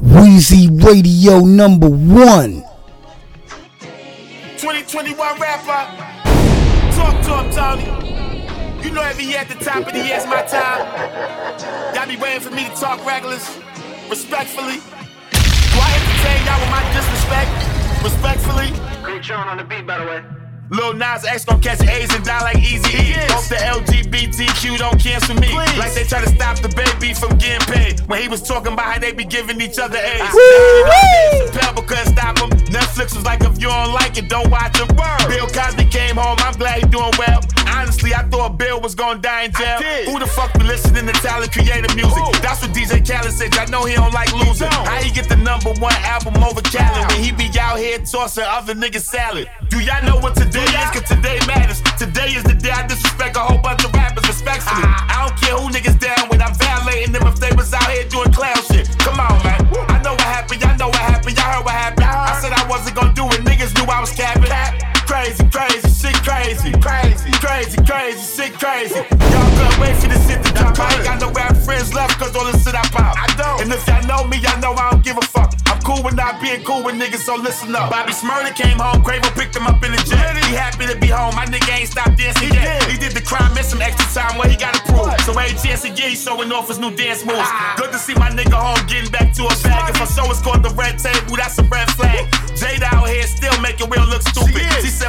Weezy Radio number one. 2021 rapper. Talk to him, Tony. You know every year at the top of the year is my time. Y'all be waiting for me to talk regulars. Respectfully. Do I entertain y'all with my disrespect? Respectfully. Great Sean on the beat, by the way. Lil Nas X gon' catch A's and die like Easy E. Hope the LGBTQ don't cancel me. Please. Like they try to stop the baby from getting paid. When he was talking about how they be giving each other A's. Chappelle couldn't stop him. Netflix was like, if you don't like it, don't watch him. Bill Cosby came home, I'm glad he doing well. Honestly, I thought Bill was gonna die in jail. Who the fuck be listening to Tyler creative music? Who? That's what DJ Khaled said. I know he don't like losing. don't. How he get the number one album over Khaled when he be out here tossing other niggas salad? Do y'all know what today is? Cause today matters. Today is the day I disrespect a whole bunch of rappers respectfully. I don't care who niggas down with. I'm violating them if they was out here doing clown shit. Come on, man. I know what happened. Y'all know what happened. Y'all heard what happened. I said I wasn't gonna do it. Niggas knew I was capping. Crazy, crazy, shit crazy. Crazy, crazy, crazy, shit crazy. Y'all couldn't wait for this shit to drop. I ain't got no rap friends left cause all this shit I pop. I don't. And if y'all know me, y'all know I don't give a fuck. I'm cool with not being cool with niggas, so listen up. Bobby Shmurda came home, Quavo picked him up in the jet. He happy to be home, my nigga ain't stopped dancing yet. He did the crime, missed some extra time where he got approved. So every chance he get, he showing off his new dance moves. Good to see my nigga home getting back to a bag. If I show it's called the red table, that's a red flag. Jada out here still making Will look stupid.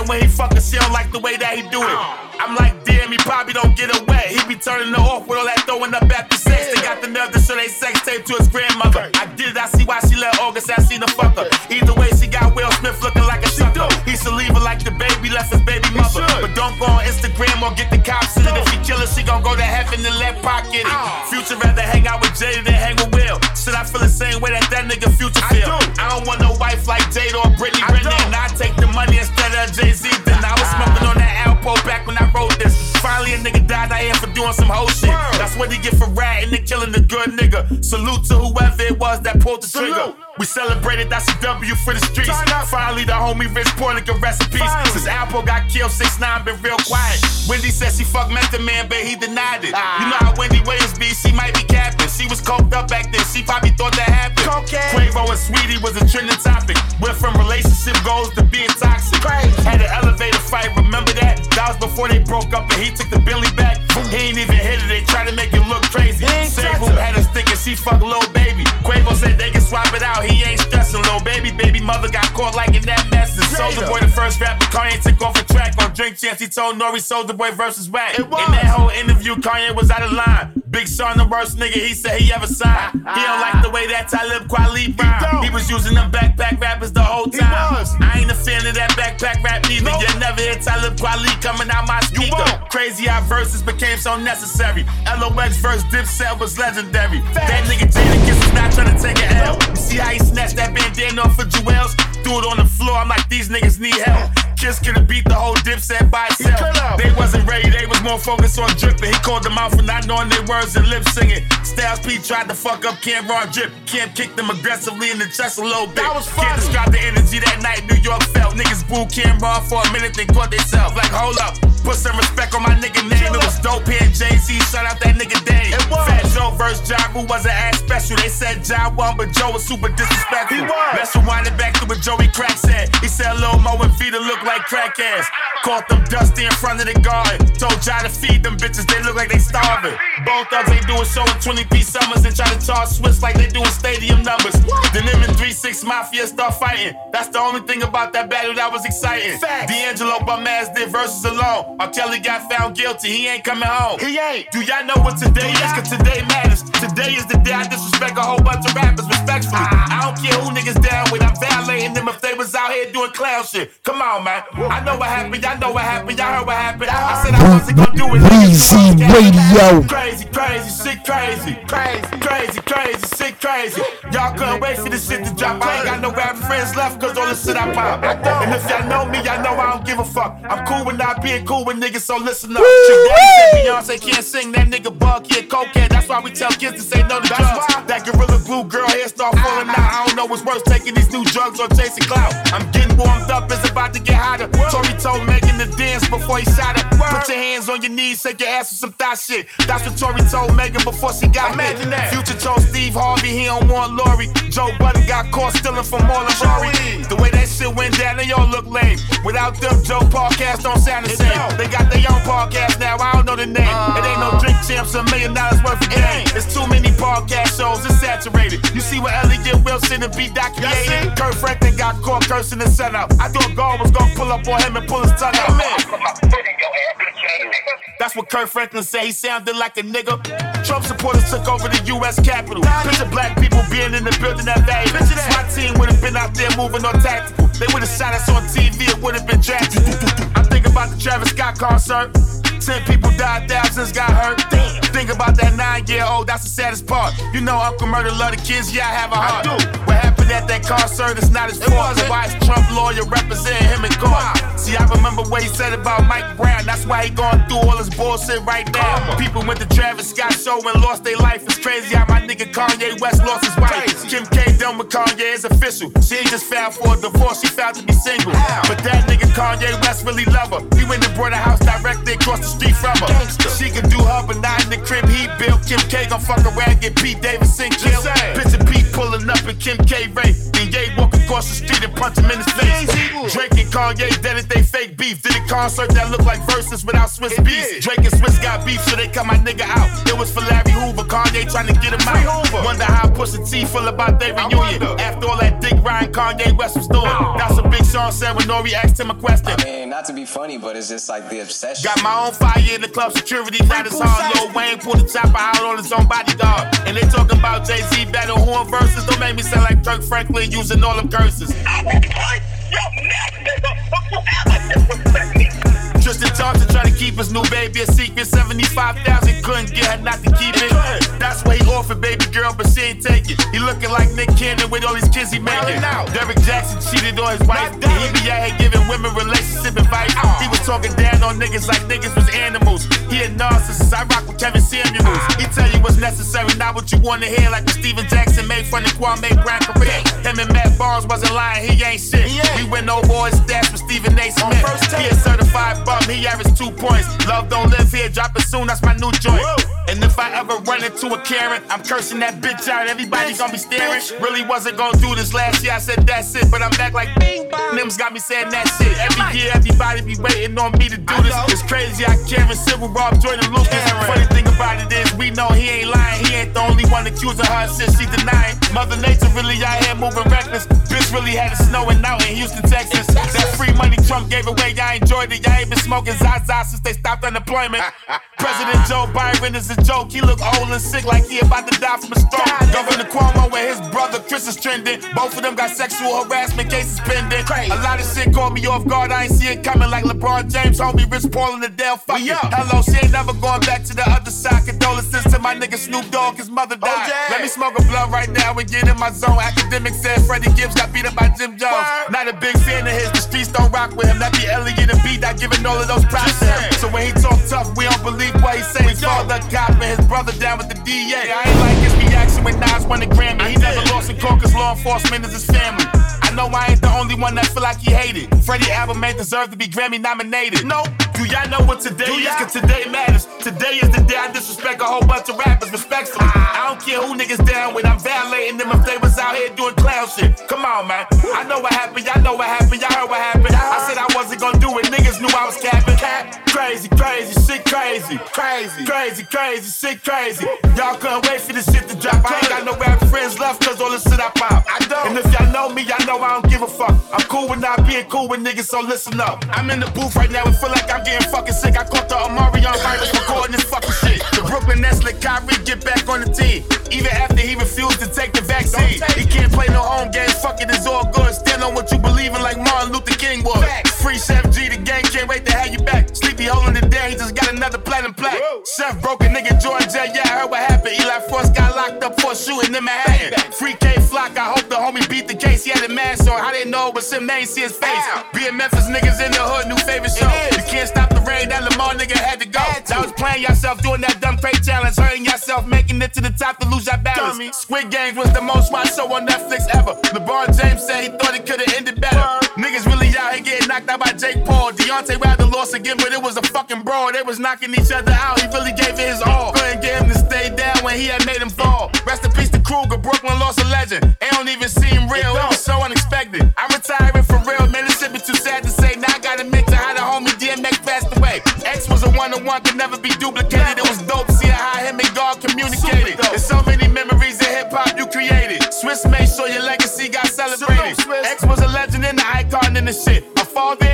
Said when he fucking, she don't like the way that he do it. I'm like, damn, he probably don't get wet. He be turning her off with all that throwing up after sex. They got the nerve to show they sex tape to his grandmother. I did it, I see why she let August, I seen the fucker. Either way, she got Will Smith looking like a sucker. He should leave her like the baby left his baby mother. But don't go on Instagram or get the cops in it. If he kill her, she gon' go to heaven and let Pac get it. Future rather hang out with Jada than hang with Will. Should I feel the same way that that nigga Future feel? I do. I don't want no wife like Jada or Britney Renee. And I take the money instead of Jay Z. Then I was smoking on that Alpo back when I wrote this. Finally, a nigga died out here for doing some whole shit. That's what he get for ratting and killing the good nigga. Salute to whoever it was that pulled the trigger. We celebrated, that's a W for the streets. Finally, the homie Rich Portnick recipes. Since Alpo got killed, 6 9 been real quiet. Wendy said she fucked Method Man, but he denied it. You know how Wendy Williams be, she might be capping. She was coked up back then, she probably thought that happened. Quavo and Saweetie was a trending topic. Went from relationship goals to being toxic. Had an elevator fight, remember that? That was before they broke up and he took the Billy back. He ain't even hit it, they tried to make it look crazy. Same who had us thinking she fucked Lil Baby. Quavo said they can swap it out, he ain't stressing. Lil Baby, baby mother got caught like in that mess. And Soulja Boy, the first rapper, Kanye took off a track on Drink Champs. He told Nori Soulja Boy versus Whack. In that whole interview, Kanye was out of line. Big Sean, the worst nigga he said he ever signed. He don't like the way that Talib Kweli rhyme. He was using them backpack rappers the whole time. I ain't a fan of that backpack rap neither. You never hear Talib Kweli coming out my speaker. Crazy how verses became so necessary. LOX verse Dipset was legendary. That nigga Jadakiss is not trying to take an L. You see how he snatched that bandana off of Juelz? Threw it on the floor. I'm like, these niggas need help. Kiss could have beat the whole Dipset by itself. They wasn't ready. They was more focused on dripping. He called them out for not knowing their words and lip singing. Styles P tried to fuck up Cam'ron drip. Cam kicked them aggressively in the chest a little bit. Can't describe the energy that night New York felt. Niggas booed Cam'ron for a minute, then caught themselves. Like, hold up. Put some respect on my nigga name. It was dope here. Jay-Z shout out that nigga Dave. Fat Joe versus Ja Rule wasn't as special. They said Ja won, but Joe was super disrespectful. Let's rewind it back to what Joey Crack said. He said Lil Mo and Vita look like crack ass. Caught them dusty in front of the garden. Told Ja to feed them bitches, they look like they starving. Both thugs ain't doing show in 20 piece summers and try to charge Swizz like they doing stadium numbers. Then them and 3 6 Mafia start fighting. That's the only thing about that battle that was exciting. D'Angelo bum ass did verses alone. R. Kelly got found guilty, he ain't coming home. He ain't. Do y'all know what today is? Cause today matters. Today is the day I disrespect a whole bunch of rappers respectfully. Ah. I don't care who niggas down with, I'm violating them if they was out here doing clown shit. Come on, man. I know what happened, y'all know what happened, y'all heard what happened. I ah. said I wasn't gonna do it. Radio. Crazy, crazy, shit crazy. Crazy, crazy, crazy, shit crazy. Y'all couldn't wait for this shit to drop. I ain't got no rap friends left cause all this shit I pop. And if y'all know me, y'all know I don't give a fuck. I'm cool with not being cool with niggas, so listen up. Shit, daddy said Beyonce can't sing, that nigga bug, he a cokehead. That's why we tell kids to say no to drugs. That gorilla glue girl hair start falling out. I don't know what's worse, taking these new drugs or chasing clout. I'm getting warmed up, it's about to get hotter. Tory told Megan to dance before he shot her. Put your hands on your knees, shake your ass with some thot shit. That's what Tory told Megan before she got hit. Future told Steve Harvey he don't want Lori. Joe Budden got caught stealing from all of Maury. The way that shit went down, they all look lame. Without them, Joe podcast don't sound the same. They got their own podcast now, I don't know the name. It ain't no drink champs, a million dollars worth of game. It's too many podcast shows, it's saturated. You see what Elliott Wilson and B. Dot created? Kirk Franklin got caught cursing the setup. I thought God was gonna pull up on him and pull his tongue out. That's what Kirk Franklin said. He sounded like a nigga. Trump supporters took over the U.S. Capitol. Picture black people being in the building that day. My team would have been out there moving on tactical. They would have shot us on TV. It would have been tragic. Think about the Travis Scott concert. Ten people died, thousands got hurt. Damn. Think about that nine year old, that's the saddest part. You know Uncle Murder love the kids, yeah, I have a heart. I do. What happened at that concert is not his fault. Why is Trump lawyer representing him in court? See, I remember what he said about Mike Brown. That's why he going through all his bullshit right now. People went to Travis Scott show and lost their life. It's crazy how my nigga Kanye West lost his wife. Kim K done with Kanye is official. She ain't just filed for a divorce, she filed to be single. But that nigga Kanye West really love her. He went and brought a house directly across the street from her. She can do her, but not in the crib he built. Kim K gon' fuck around, get Pete Davidson killed. Picture Pete pulling up in Kim K Ray. Then Ye walk across the street and punch him in his face. Drake and Kanye dead if they fake beef. Did a concert that looked like verses without Swizz Beatz. Drake and Swiss got beef, so they cut my nigga out. It was for Larry Hoover, Kanye trying to get him out. Wonder how Pusha T feel about their reunion. After all that Dick Ryan, Kanye West was doing. That's a big Sean said when Nori asked him a question. I mean, not to be funny, but it's just like the obsession. Got my own fire in the club security, not as hard. Lil Wayne pulled the chopper out on his own bodyguard. And they talking about Jay Z battle horn verses. Don't make me sound like Kirk Franklin using all them curses. Tristan Thompson trying to keep his new baby a secret. 75,000 couldn't get her not to keep it. That's why he offered baby girl, but she ain't take it. He looking like Nick Cannon with all these kids he making. Derrick Jaxn cheated on his wife. And he be out here giving women relationship advice. He was talking down on niggas like niggas was animals. He a narcissist. I rock with Kevin Samuels. He tell you what's necessary, not what you want to hear. Like when Stephen Jackson made fun of Kwame Brown career. Him and Matt Barnes wasn't lying. He ain't shit. We went over his stats with Stephen A. Smith. He a certified bum. He averaged two points. Love don't live here. Drop it soon. That's my new joint. And if I ever run into a Karen, I'm cursing that bitch out. Everybody gonna be staring. Really wasn't gonna do this last year. I said that's it, but I'm back like bing bong. Nims got me saying that shit. Every year, everybody be waiting on me to do this. It's crazy. I Karen Civil Rob Jordan Lucas. Funny thing about it is, we know he ain't lying. He ain't the only one accusing her since she denying. Mother Nature really out here moving reckless. Bitch really had it snowing out in Houston, Texas. That free money Trump gave away, y'all enjoyed it. Y'all ain't been smoking Zaza since they stopped unemployment. President Joe Biden is a joke. He look old and sick like he about to die from a stroke. Governor Cuomo and his brother Chris is trending. Both of them got sexual harassment cases pending. A lot of shit caught me off guard. I ain't see it coming like LeBron James, homie, Rich Paul, and Adele. Fuck it. Hello, she ain't never going back to the other side. Condolences to my nigga Snoop Dogg, his mother died. Let me smoke a blunt right now and get in my zone. Academic said Freddie Gibbs got beat up by Jim Jones. Not a big fan of his. The streets don't rock with him. That be Elliott and B. Not giving all of those props him. So when he talk tough, we don't believe what he say. His father cop and his brother down with the DA. I ain't like his reaction when Nas won the Grammy. He never lost in court cause law enforcement is his family. I know I ain't the only one that feel like he hated. Freddie album ain't deserve to be Grammy nominated. No, do y'all know what today is? Cause today matters. Today is the day I disrespect a whole bunch of rappers respectfully. I don't care who niggas down with. I'm violating them if they was out here doing clown shit. Come on, man. I know what happened. Y'all know what happened. Y'all heard what happened. I said I wasn't gonna do it. Niggas knew I was capping. Cap. Crazy, crazy, shit crazy. Crazy, crazy, crazy, shit crazy. Y'all couldn't wait for this shit to drop. I ain't got no rap friends left cause all this shit I pop. I don't. And if y'all know me, y'all know I don't give a fuck. I'm cool with not being cool with niggas, so listen up. I'm in the booth right now and feel like I'm getting fucking sick. I caught the Amari Omarion virus recording this fucking shit. The Brooklyn Nets let Kyrie get back on the team. Even after he refused to take the vaccine. He can't play no home games, fuck it, it's all good. Stand on what you believe in like Martin Luther King was. Free Sheff G, the gang can't wait to have you back. Sleepy holding it down, he just got another platinum plaque. Sheff broke a nigga Georgia, yeah, I heard what happened. Eli Fross got locked up for shooting in Manhattan. Free Kay Flock, I hope the homie beat the case. He had a mask on, I didn't know it was him, they ain't see his face. Being Memphis niggas in the hood, new favorite show. You can't stop the rain, that Lamar nigga had to go. That was playing yourself, doing that dumb crate challenge, hurting yourself, making it to the top to lose your balance. Squid Games was the most watched show on Netflix ever. LeBron James said he thought it could've ended better. Niggas really out here getting knocked out by Jake Paul. Deontay Wilder lost again, but it was a fucking brawl. They was knocking each other out. He really gave it his all. Couldn't get him to stay down when he had made him fall. Rest in peace to Kruger. Brooklyn lost a legend. It don't even seem real. It was so unexpected. I'm retiring for real. Man, this shit be too sad to say. Now I gotta admit to how the homie DMX passed away. X was a one on one, could never be duplicated. It was dope seeing how him and God communicated. There's so many memories in hip hop you created. Swizz made sure your legacy got celebrated. X was a legend and the icon in the shit. A father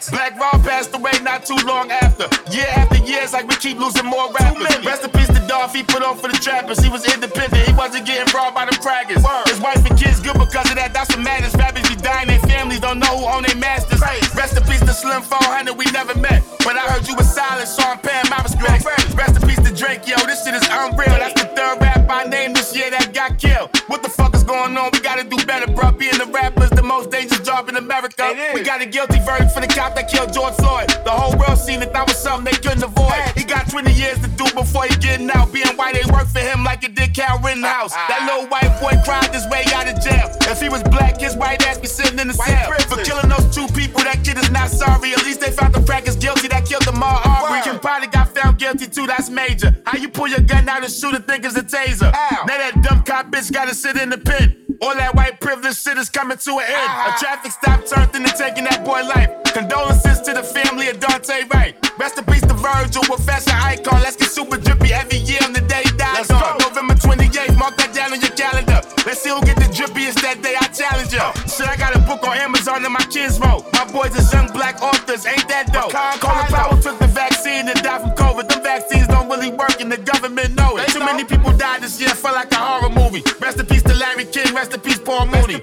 missed. Black Rob passed away not too long after. Year after year, it's like we keep losing more rappers. Rest in peace to Dolph, he put on for the trappers. He was independent, he wasn't getting robbed by the crackers. His wife and kids good because of that, that's what matters. Rappers be dying, their families don't know who own their masters. Rest in peace to Slim 400, we never met. But I heard you was silent, so I'm paying my respects. Rest in peace to Drakeo, this shit is unreal. That's the third rap I named this year that got killed. What the fuck is going on? We gotta do better, bro. Being the rappers, the most dangerous in America. We got a guilty verdict for the cop that killed George Floyd. The whole world seen it, that was something they couldn't avoid. He got 20 years to do before he getting out. Being white ain't work for him like it did Kyle Rittenhouse. That little white boy cried his way out of jail. If he was black, his white ass be sitting in the cell. For killing those two people, that kid is not sorry. At least they found the crackers guilty that killed them all. Arbery. Kim probably got found guilty too, that's major. How you pull your gun out and shoot a think it's a taser? Now that dumb cop bitch gotta sit in the pen. All that white privilege shit is coming to an end. A traffic stop turned into taking that boy life. Condolences to the family of Daunte Wright. Rest in peace to Virgil, a fashion icon. Let's get super drippy every year on the day he dies on. November 28th, mark that down on your calendar. Let's see who get the drippiest that day. I challenge ya. Shit, I got a book on Amazon and my kids wrote. My boys is young black authors, ain't that dope? Colin Powell took the vaccine and died from COVID. Them vaccines don't really work and the government know it. Too many people died this year, felt like a horror movie. Rest in peace King, rest in peace Paul Mooney.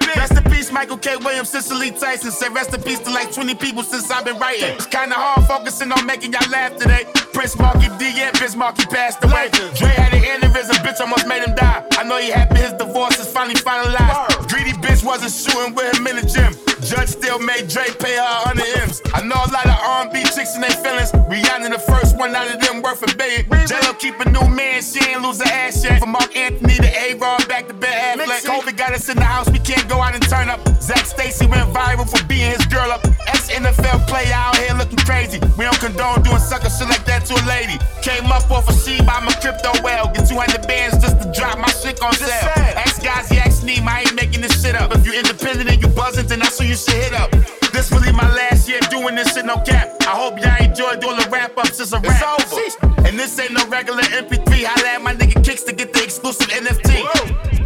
Rest in peace Michael K. Williams, Cicely Tyson. Say rest in peace to like 20 people since I've been writing. It's kinda hard focusing on making y'all laugh today. Prince Markie Dee, yeah, Prince Markie passed away. Dre had an aneurysm, bitch almost made him die. I know he happy his divorce is finally finalized. Greedy bitch wasn't shooting with him in the gym. Judge still made Dre pay her 100 M's. I know a lot of R&B chicks and they feelings. Rihanna the first one out of them worth a billion. J.Lo keep a new man, she ain't lose her ass yet. From Marc Anthony to A-Rod back to Ben Affleck. COVID got us in the house, we can't go out and turn up. Zac Stacy went viral for being his girl up. Ex-NFL player out here looking crazy. We don't condone doing sucker shit like that to a lady. Came up off a sheet by my crypto well. Get 200 bands just to drop my shit on sale. Ask guys, he asked Neem, I ain't making this shit up. If you independent and you buzzing, then that's who you should hit up. This really my last year doing this shit, no cap. I hope y'all enjoyed all the wrap ups. It's a wrap. It's over. And this ain't no regular MP3. Holla at my nigga Kicks to get the exclusive NFT.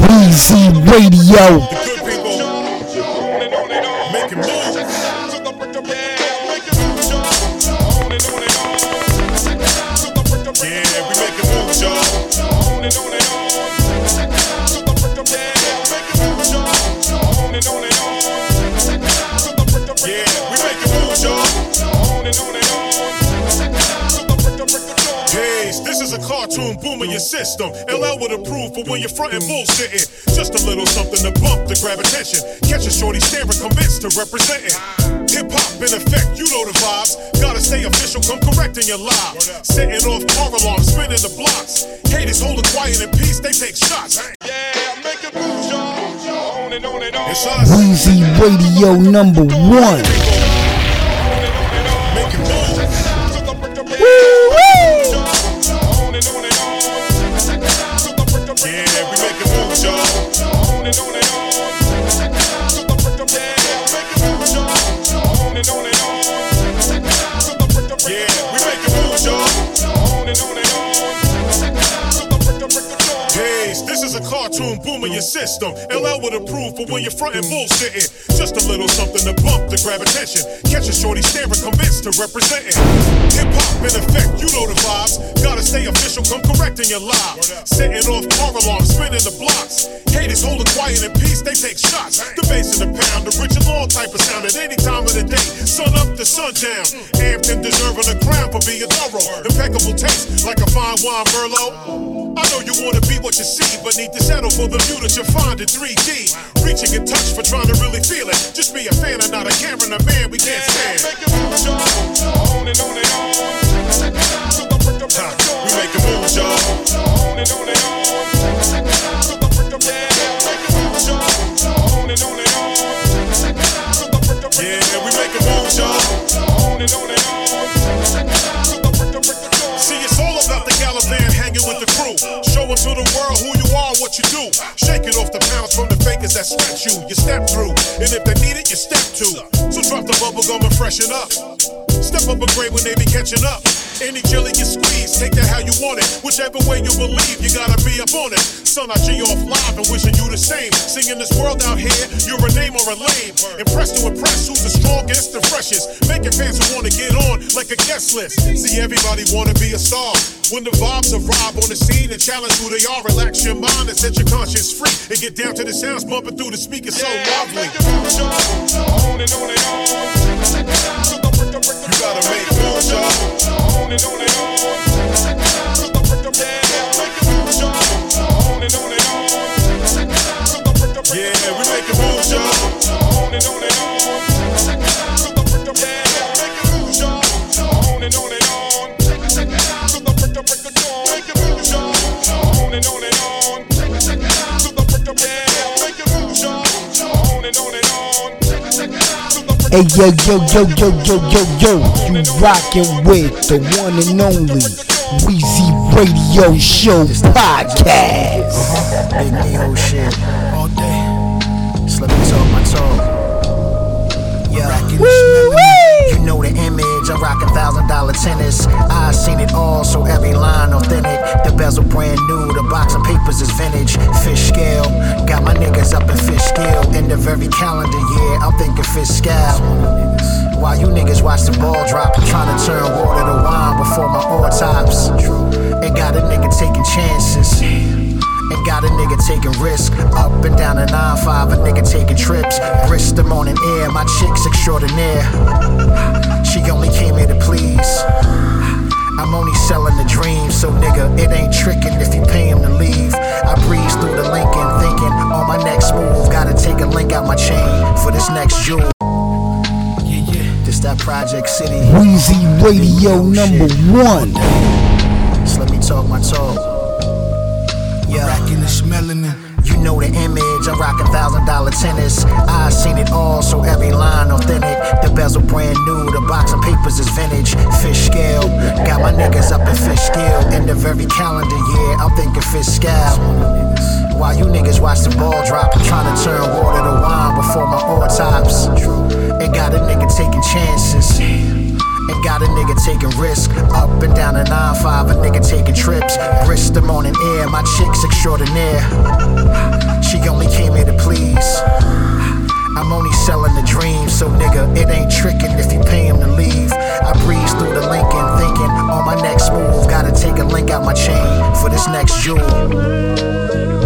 Weezy Radio. System. LL would approve for when you're frontin' bullshitting. Just a little something to bump to grab attention. Catch a shorty staring, convinced to represent it. Hip hop in effect, you know the vibes. Gotta stay official, come correct in your lives. Setting off car alarms, spinning the blocks. Haters hold it quiet in peace, they take shots. Yeah, making moves, y'all. On and on and on. It's. Weezy Radio number one. System. LL would approve for when you're frontin' bullshitting. Just a little something to bump to grab attention. Catch a shorty staring, convinced to represent it. Hip hop in effect, you know the vibes. Gotta stay official, come correct in your lives. Setting off car alarms, spinning the blocks. Haters hold it quiet in peace, they take shots. The bass in the pound, the rich and long type of sound at any time of. Sun up to sundown. Amped and deserving a crown for being thorough. Impeccable taste, like a fine wine Merlot. I know you wanna be what you see, but need to settle for the view that you find in 3D. Reaching in touch for trying to really feel it. Just be a fan and not a camera and a man we can't stand. Ha, we making moves, y'all. See, what you do. Shaking off the pounds from the fakers that stretch you. You step through, and if they need it, you step to. So drop the bubble gum and freshen up. Step up a grade when they be catching up. Any jelly you squeeze, take that how you want it. Whichever way you believe, you gotta be up on it. Son, I G off live and wishing you the same. Singing this world out here, you're a name or a lame. Impressed to impress, who's the strongest, the freshest. Making fans who wanna get on like a guest list. See, everybody wanna be a star. When the vibes arrive on the scene and challenge who they are, relax your mind and set your conscience free. And get down to the sounds bumping through the speakers so lovely. On and on and on. You gotta make moves, y'all. On and on and on. On and on and on. Yeah, we making moves, y'all. On and on and on. Hey yo yo yo yo yo yo yo, you rockin' with the one and only Weezy Radio Show podcast. Big Neo shit all day. Let me talk my talk. Yeah, know I'm rocking thousand dollar tennis. I seen it all, so every line authentic. The bezel brand new. The box of papers is vintage. Fish scale. Got my niggas up in fish scale. End of every calendar year, I'm thinking fish scale. While you niggas watch the ball drop, I'm trying to turn water to wine before my autops. It got a nigga taking chances. And got a nigga taking risk. Up and down the 9-5, a nigga taking trips. Bristol morning air, my chick's extraordinaire. She only came here to please. I'm only selling the dream, so nigga, it ain't tricking if you pay him to leave. I breeze through the Lincoln, thinking on my next move. Gotta take a link out my chain for this next jewel. Yeah, yeah. This that Project City. Weezy Radio number one. Just let me talk my talk. Yeah. Rockin' this melanin. You know the image, I'm rocking thousand dollar tennis. I seen it all, so every line authentic. The bezel brand new, the box of papers is vintage. Fish scale, got my niggas up in fish scale. End of every calendar year, I'm thinking fish scale. While you niggas watch the ball drop, I'm trying to turn water to wine before my autops. It got a nigga taking chances. And got a nigga taking risk. And down the 9-5, a nigga taking trips. Bristol morning air, my chick's extraordinaire. She only came here to please. I'm only selling the dream, so nigga, it ain't tricking if you pay him to leave. I breeze through the Lincoln, thinking on my next move. Gotta take a link out my chain for this next jewel.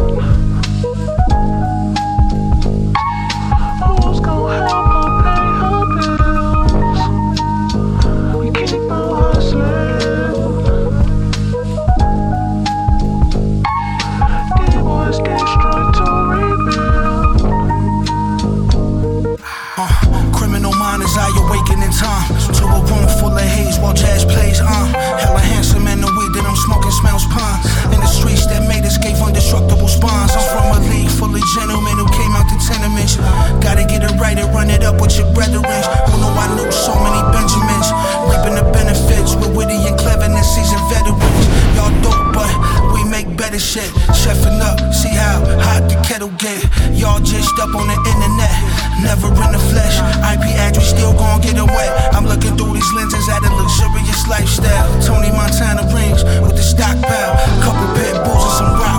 Brethren. Who know I knew so many Benjamins. Reaping the benefits with witty and cleverness, seasoned veterans. Y'all dope, but we make better shit. Chefing up, see how hot the kettle get. Y'all just up on the internet, never in the flesh. IP address still gon' get it wet. I'm looking through these lenses at a luxurious lifestyle. Tony Montana rings with the stockpile. Couple pit bulls and some rock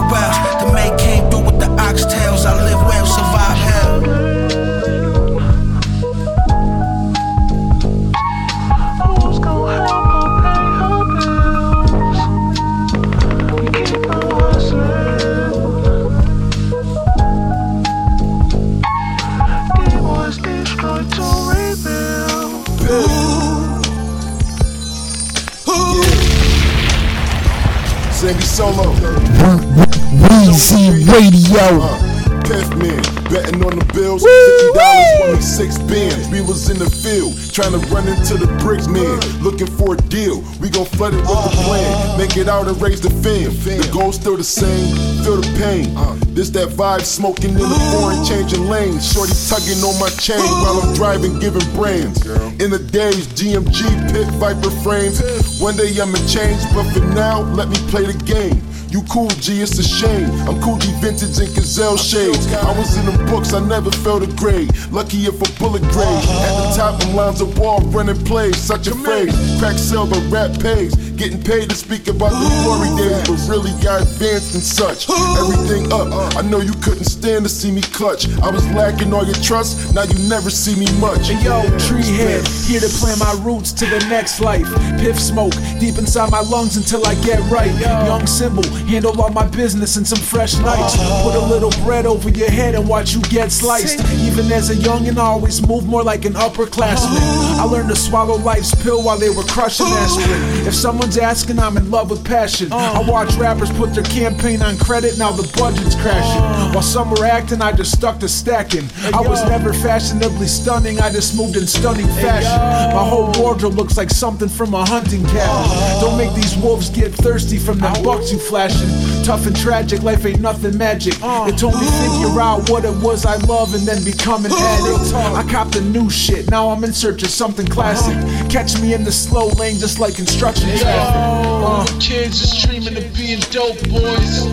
six bands. We was in the field, trying to run into the bricks man, looking for a deal. We gon' flood it with the plan, make it out and raise the fam. The goal's still the same, feel the pain. This that vibe, smoking in the foreign, changing lanes. Shorty tugging on my chain while I'm driving, giving brands. In the days, GMG, pit Viper frames. One day I'ma change, but for now, let me play the game. You cool G, it's a shame. I'm cool G vintage and gazelle shades. I was in them books, I never felt a grade. Lucky if a bullet grade. At the top, I'm lines of wall running plays. Such a phrase. Crack sell, but rap pays. Getting paid to speak about the glory days, but really got advanced and such. Everything up. I know you couldn't stand to see me clutch. I was lacking all your trust, now you never see me much. Hey yo, tree head, here to plant my roots to the next life. Piff smoke deep inside my lungs until I get right. Young symbol, handle all my business and some fresh nights. Uh-huh. Put a little bread over your head and watch you get sliced. Even as a youngin', I always move more like an upperclassman. Uh-huh. I learned to swallow life's pill while they were crushing uh-huh. aspirin. If someone's asking, I'm in love with passion. I watch rappers put their campaign on credit, now the budget's crashing. While some were acting, I just stuck to stacking. I was never fashionably stunning, I just moved in stunning fashion. My whole wardrobe looks like something from a hunting cabin. Don't make these wolves get thirsty from the bucks you flashing. Tough and tragic, life ain't nothing magic. It told me figure out what it was I love and then become an addict. I copped the new shit, now I'm in search of something classic. Catch me in the slow lane just like construction traffic. Uh, Kids is dreaming of being dope boys.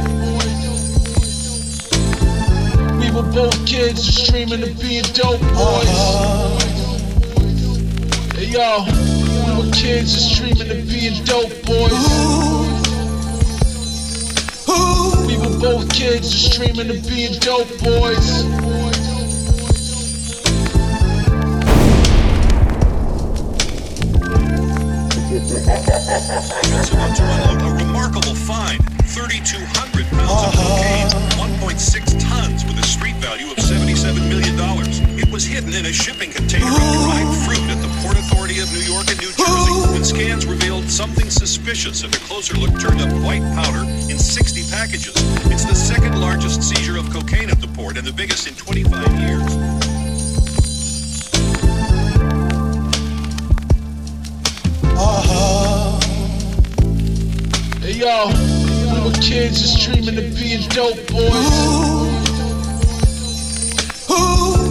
We were both kids just dreaming of being dope boys. Hey yo, we were kids just dreaming of being dope boys. We were both kids just dreaming of being dope boys. Agents about to unload a remarkable find 3,200 pounds of cocaine, 1.6 tons with a street value of $77 million. It was hidden in a shipping container of dried fruit at the Port Authority of New York and New Jersey when scans revealed something suspicious and a closer look turned up white powder in 60 packages. It's the second largest seizure of cocaine at the port and the biggest in 25 years. Yo, we were kids just dreaming of being dope boys.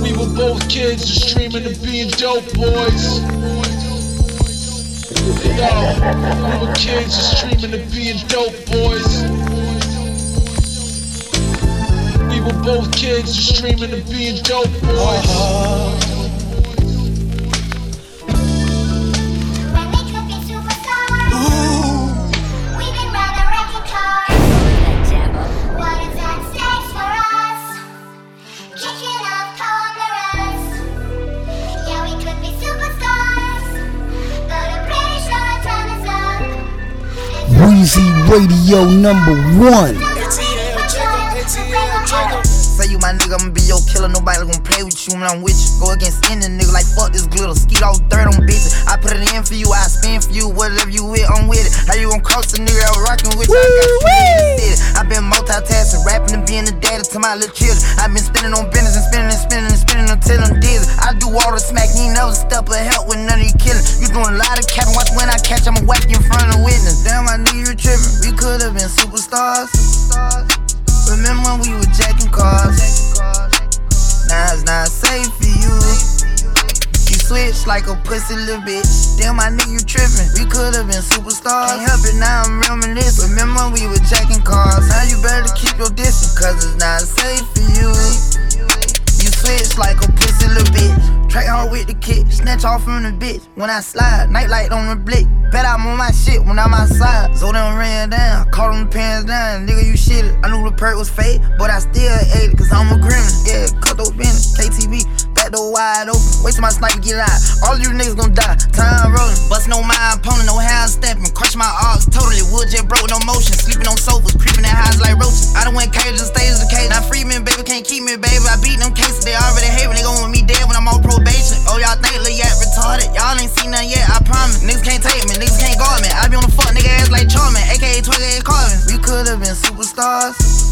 We were both kids just dreaming of being dope boys. Yo, we were kids just dreaming of being dope boys. We were both kids just dreaming of being dope boys. Weezy Radio number one. Say you my nigga, I'ma be your killer. Nobody gon' play with you when I'm with you. Go against any nigga like fuck this glitter. Skeet all dirt on bitches. I put it in for you, I spin for you. Whatever you with, I'm with it. How you gon' cross the nigga out rockin' with you? I got shit the. I been multitasking, rapping and being the daddy to my little children. I been spinning on business and spinning and spinning and spinning until I'm dizzy. I do all the smack, you never step of help with none of you killing. You doing a lot of capping, watch when I catch, I'ma whack you in front of witness. Damn, I knew you were tripping. We could've been superstars. Remember when we were jacking cars? It's not safe for you. You switch like a pussy little bitch. Damn, my nigga, you trippin'. We could've been superstars. Can't help it, now I'm reminiscing. Remember we were jacking cars? Now you better keep your distance, cause it's not safe for you. You switch like a pussy little bitch. Track hard with the kick, snatch off from the bitch. When I slide, nightlight on the blick. Bet I'm on my shit when I'm outside. So them ran down, caught them pants down. Perk was fake, but I still ate it, cause I'm a criminal. Yeah, cut those business, KTV. Back door wide open, till my sniper get out. All you niggas gon' die, time rolling. Bustin' on my opponent, no hand stepping. Crush my arms totally, wood jet broke, no motion. Sleeping on sofas, creeping in highs like roaches. I done went cages and stages of cage. Now free me, baby, can't keep me, baby. I beat them cases, they already hate me. They gon' want me dead when I'm on probation. Oh, y'all think Lil Yak retarded? Y'all ain't seen nothing yet, I promise. Niggas can't take me, niggas can't guard me. I be on the fuck nigga ass like Charmin, aka 28 Carvin. We could've been superstars.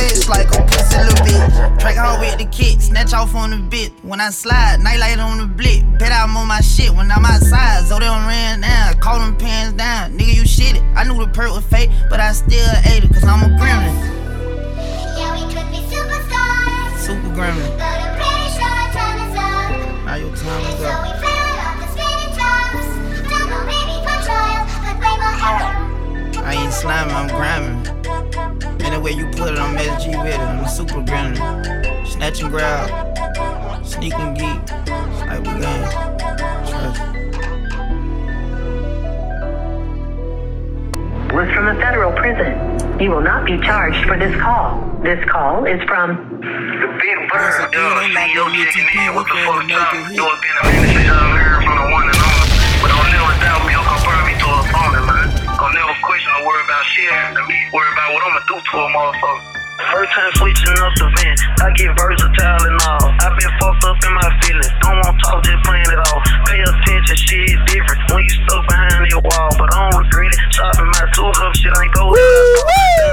Switch like a pussy little bitch. Track hard with the kick, snatch off on the bit. When I slide, nightlight on the blick. Bet I'm on my shit when I'm outside. So they don't ran down, call them pants down. Nigga, you shit it. I knew the perk was fake, but I still ate it, cause I'm a gremlin. Yeah, we could be superstars. Super gremlin. But I'm pretty sure our time is up. Now your time And is so up. we fell off the spinning tops. Don't know, maybe but way more. I ain't slamming, I'm gramming. Anyway you put it, I'm SG with it. I'm a super gremlin. Snatch and grab. Sneak and geek. Like we gang. Trust. was from a federal prison. You will not be charged for this call. This call is from The big bird, dog. CEO checking in. What the fuck, top? You have been a minute since I've heard from the one and only. But don't never doubt me or confirm me to a opponent, man. Don't never question or worry about shit. And me worry about what I'ma do to a motherfucker. First time switching up the vent, I get versatile and all. i been fucked up in my feelings, don't want talk, just playing it all. Pay attention, shit is different when you stuck behind your wall. But I don't regret it, chopping my tools up, shit ain't go.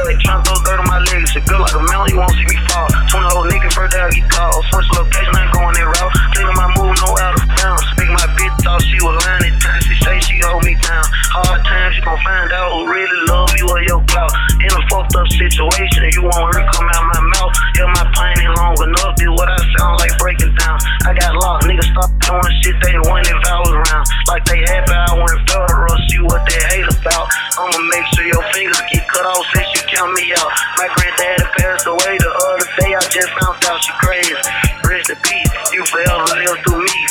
They tryna throw dirt on my legacy, feel like a melon, you won't see me fall. 20 old nigga, first out, he called. Switch location, ain't going that route. Cleaning my move, no out of bounds. Speak my bitch, thought she was lying at times, she hold me down. Hard times, you gon' find out who really love you or your clout. In a fucked up situation, you won't hear come out my mouth. Yeah, my pain ain't long enough, this what I sound like breaking down. I got locked, niggas stop doing shit they want if I was around. Like they happy I went federal, see what they hate about. I'ma make sure your fingers get cut off since you count me out. My granddad passed away the other day, I just found out she crazy. Rest in peace, you forever live through me.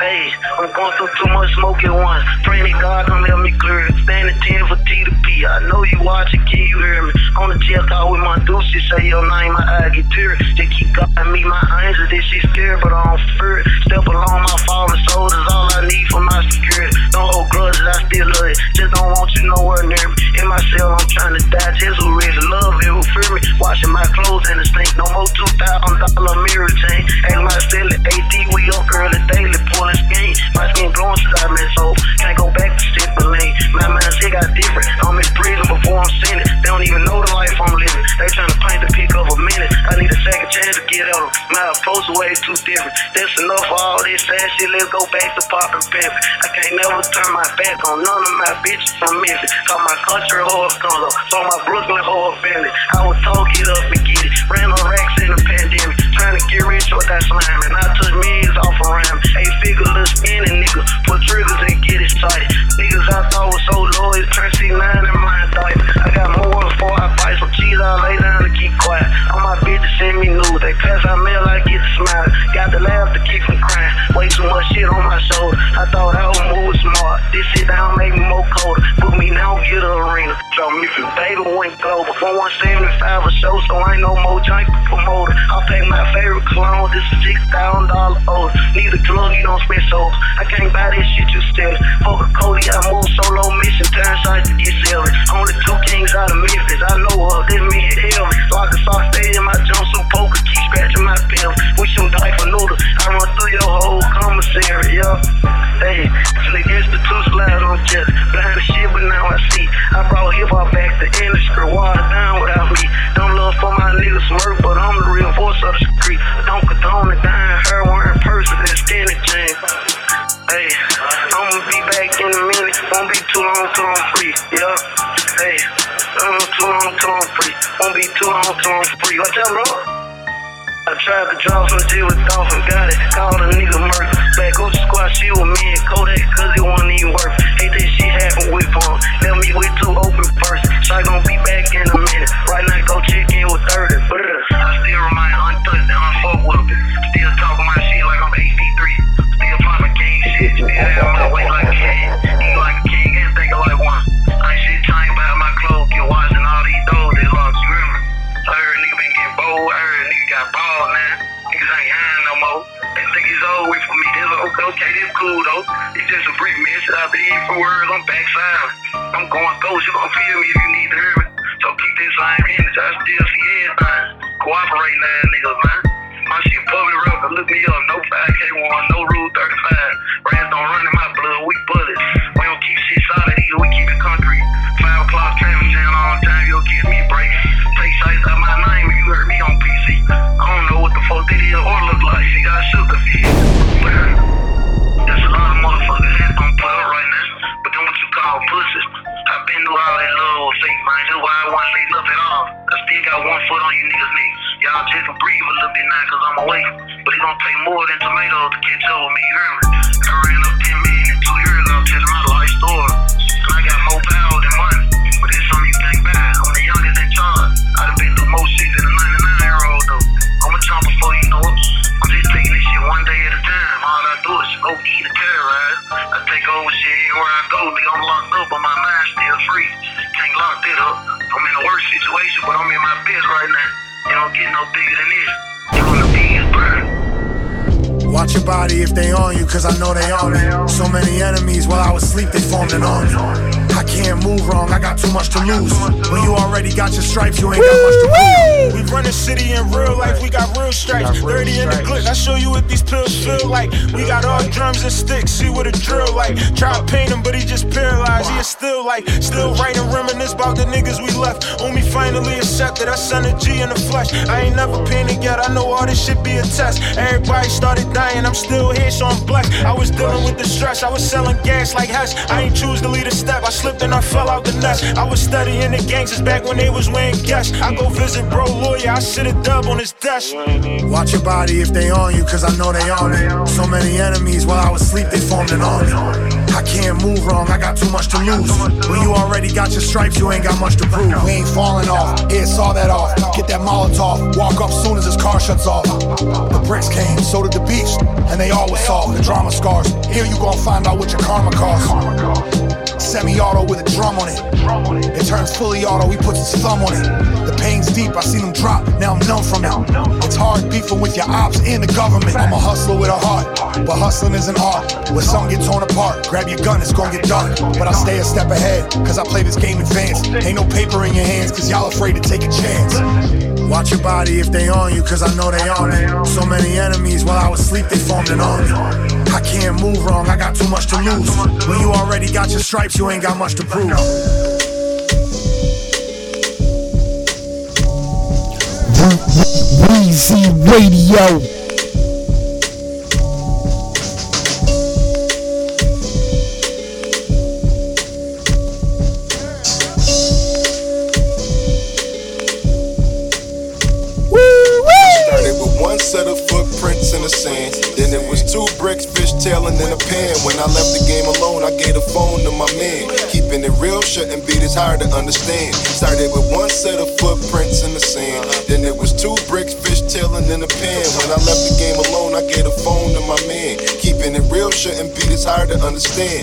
Hey, I'm going through too much smoke at once. Praying that God come help me clear it. Standing 10 for T to P. I know you watching, can you hear me? On the jail call with my deuce, she say your name, my eye get teary. Just keep guarding me, my angel, this she scared, but I don't fear it. Step along my fallen souls is all I need for my security. Don't hold grudges, I still love it. Just don't want you nowhere near me. In my cell, I'm trying to die. Just who really love it, who fear me. Washing my clothes in the sink. No more $2,000 mirror chain. Ain't my silly AD, we up early daily, My way too different. That's enough for all this sad shit. Let's go back to popping pimpin'. I can't never turn my back on none of my bitches from Memphis. Cause my country whore up. So my Brooklyn whore family. I was told get up and get it. Ran on racks in the pandemic. Trying to get rich with that slime. And I took millions off around I thought I was moving smart. This shit down make me more colder. Put me down, get a arena. Show me if baby went global. For 175 a show, so ain't no more junk promoter. I'll pay my favorite cologne. This is six thousand dollar old. Need a drug, you don't spend so. I can't buy this shit you steal. Fuck a Cody, I move solo mission. Time size to get selling. Only two kings out of Memphis. I know of this me hell. Lock a sock, stay in my jumpsuit poker. Keep scratching my pills. We shoot die for noodle. I run through your whole commissary, yeah. Hey, slick institute slide on jet. Blind as shit, but now I see. I brought hip hop back to industry. Water down without me. Don't love for my niggas smirk, but I'm the real voice of the street. Don't condone the dying, her wearing purses and skinny jeans. Hey, I'ma be back in a minute. Won't be too long till I'm free. Yeah. Hey, um, too long till I'm free. Won't be too long till I'm free. What's up, bro? I tried to draw some deal with Dolphin, got it. Called a nigga murder. Back on the squad, she with me and Kodak, cause it wasn't even worth. Hate that shit happened with fun. Left me with two open first. Shot gon' be back in a minute. Right now, go check in with 30. But I still remain untouched and unfucked Still talking my shit like I'm HD3. Still popping king shit. Still have my weight like This okay, this cool though. It's just a brief message. I believe for words. I'm backside. I'm going ghost. You gon' feel me if you need to hear me. So keep this same energy. I still see everything. Cooperating ass niggas, man. My shit public record. Look me up. No 5K1, no Rule 35. Rats don't run in my blood. We bullets. We don't keep shit solid either. We keep it concrete. O'clock traffic jam all the time. You'll give me a break. Take sites out my name you heard me on PC. I don't know what the fuck that is or look like. See, I shook feed. There's a lot of motherfuckers that don't up right now. But then what you call pussies. I've been through all that with fake, man. That's why I want to lay up at all. I still got one foot on you niggas' neck. Y'all just can breathe a little bit now cause I'm away. But it gonna take more than tomatoes to catch up with me, you hear me? I ran up 10 million in two years ago telling my life story. More shit than a 99 year old though. I'm a chump before you know it. I'm just taking this shit one day at a time. All I do is go eat and terrorize. I take over shit everywhere I go. Nigga, I'm locked up, but my mind still free. Can't lock it up. I'm in a worse situation, but I'm in my best right now. You don't get no bigger than this. You gonna be his burn. Watch your body if they on you, cause I know they on me. So many enemies while I was asleep, they formed an army. I can't move wrong, I got too much to lose. When you already got your stripes, you ain't got much to lose. We run the city in real life, we got real stripes. 30 in the clip, I show you what these pills feel like. We got all drums and sticks, see what a drill like. Try to paint him, but he just paralyzed. He is still like, still writing, reminisce about the niggas we left. When we finally accepted, I sent a G in the flesh. I ain't never painted yet, I know all this shit be a test. Everybody started dying, I'm still here, so I'm blessed. I was dealing with the stress, I was selling gas like Hess. I ain't choose to lead a step, I slipped and I fell out the nest. I was studying the gangsters back when they was wearing guests. I go visit bro lawyer, I sit a dub on his desk. Watch your body if they on you, cause I know they on me. So many enemies while I was asleep, they formed an army. I can't move wrong, I got too much to lose. When you already got your stripes, you ain't got much to prove. We ain't falling off, here, saw that off. Get that Molotov, walk up soon as his car shuts off. The bricks came, so did the beast, and they all was solve the drama scars. Here you gon' find out what your karma costs. Semi-auto with a drum on it. It turns fully auto, he puts his thumb on it. The pain's deep, I seen him drop, now I'm numb from it. It's hard beefing with your ops and the government. I'm a hustler with a heart, but hustling isn't art. When something get torn apart, grab your gun, it's gonna get dark. But I stay a step ahead, cause I play this game advanced. Ain't no paper in your hands, cause y'all afraid to take a chance. Watch your body if they on you, cause I know they on it. So many enemies while I was asleep, they formed an army. I can't move wrong, I got too much to lose. When you already got your stripes, you ain't got much to prove. Weezy Radio. A. When I left the game alone, I gave the phone to my man. Keeping it real shouldn't be this hard to understand. Started with one set of footprints in the sand. Then it was two bricks, fishtailing in the pen. When I left the game alone, I gave the phone to my man. Keeping it real shouldn't be this hard to understand.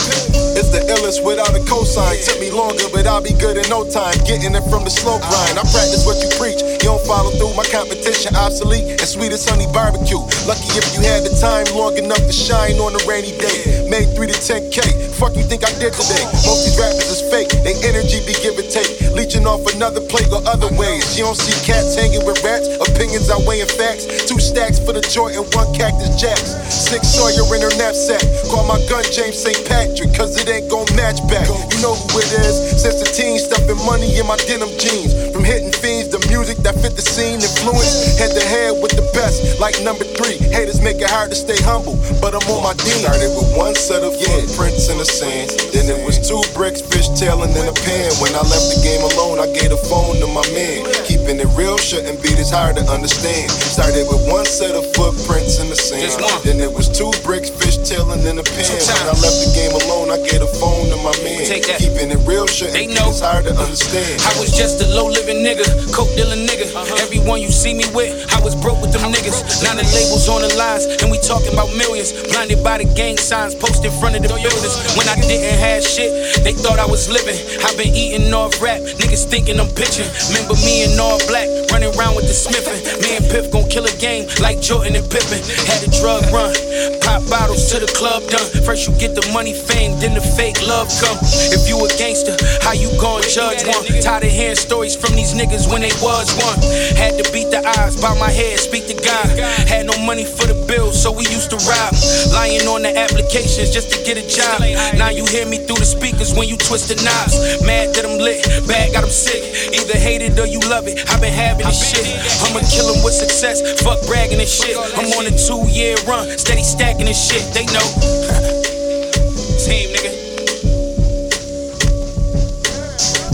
It's the illest without a cosign. Took me longer, but I'll be good in no time. Getting it from the slow grind. I practice what you preach. You don't follow through. My competition obsolete and sweet as honey barbecue. Lucky if you had the time long enough to shine on a rainy day. Made 3 to 10K. Fuck you think I did today? Most these rappers is fake. They energy be give and take. Leeching off another plate or other ways. You don't see cats hanging with rats. Opinions outweighing facts. Two stacks for the joint and one cactus jacks. Sig Sauer in her knapsack. Call my gun James St. Patrick, cause it ain't gon' match back. You know who it is. Since the teen, stuffing money in my denim jeans. From hitting fiends to music that fit the scene. Influence head to head with the best. Like number three. Haters make it hard to stay humble, but I'm on my D. Started with one set of footprints in the sand. Then it was two bricks, fishtailing in a pan. When I left the game alone, I gave the phone to my man. Keeping it real shouldn't be this hard to understand. Started with one set of footprints in the sand. Then it was two bricks, fishtailing in a pan. When I left the game alone, I gave the phone to my man. Keeping it real shouldn't be this hard to understand. I was just a low living nigga, coke dealing nigga. Everyone you see me with, I was broke with them niggas. Now the labels on the lines, and we talking about millions. Blinded by the gang signs posted in front of the buildings. When I didn't have shit, they thought I was living. I've been eating off rap, niggas thinking I'm pitching. Remember me in all black, running around with the Smithin'. Me and Piff gon' kill a game like Jordan and Pippen. Had a drug run, pop bottles to the club done. First you get the money, fame, then the fake love come. If you a gangster, how you gon' judge one? Tired of hearing stories from these niggas when they was one. Had to beat the odds, bow my head, speak to God. Had no money for the bills, so we used to rob. Lying on the applications just to get a job. Now you hear me through the speakers when you twist the knobs. Mad that I'm lit, bad got 'em sick. Either hate it or you love it. I've been having this shit. I'ma kill 'em with success. Fuck bragging and shit. I'm on a two year run, steady stacking this shit. They know. Team, nigga.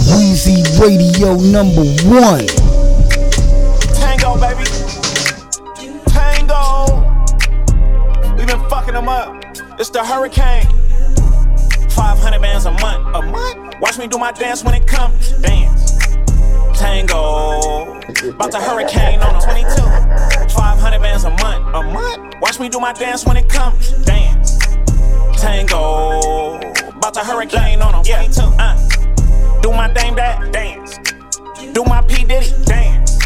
Weezy Radio number one. Tango, baby. Tango. We've been fucking them up. It's the hurricane. 500 bands a month. A month? Watch me do my dance when it comes. Dance. Tango. About the hurricane on a 22. 500 bands a month. A month? Watch me do my dance when it comes. Dance. Tango. About the hurricane on a 22. Uh. Do my dame that dance. Do my P Diddy dance.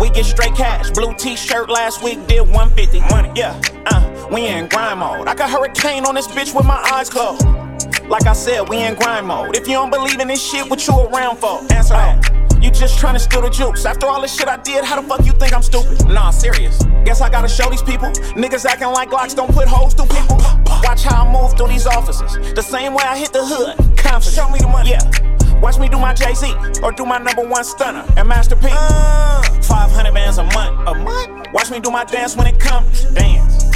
We get straight cash. Blue t-shirt last week did 150. Money, yeah. Uh, we in grind mode. I got hurricane on this bitch with my eyes closed. Like I said, we in grind mode. If you don't believe in this shit, what you around for? Answer that. You just tryna steal the juice. After all the shit I did, how the fuck you think I'm stupid? Nah, serious. Guess I gotta show these people. Niggas acting like Glocks don't put holes through people. Watch how I move through these offices. The same way I hit the hood. Confident. Show me the money. Yeah. Watch me do my Jay Z or do my number one stunner and Master P. Uh. 500 bands a month. A month? Watch me do my dance when it comes. Dance.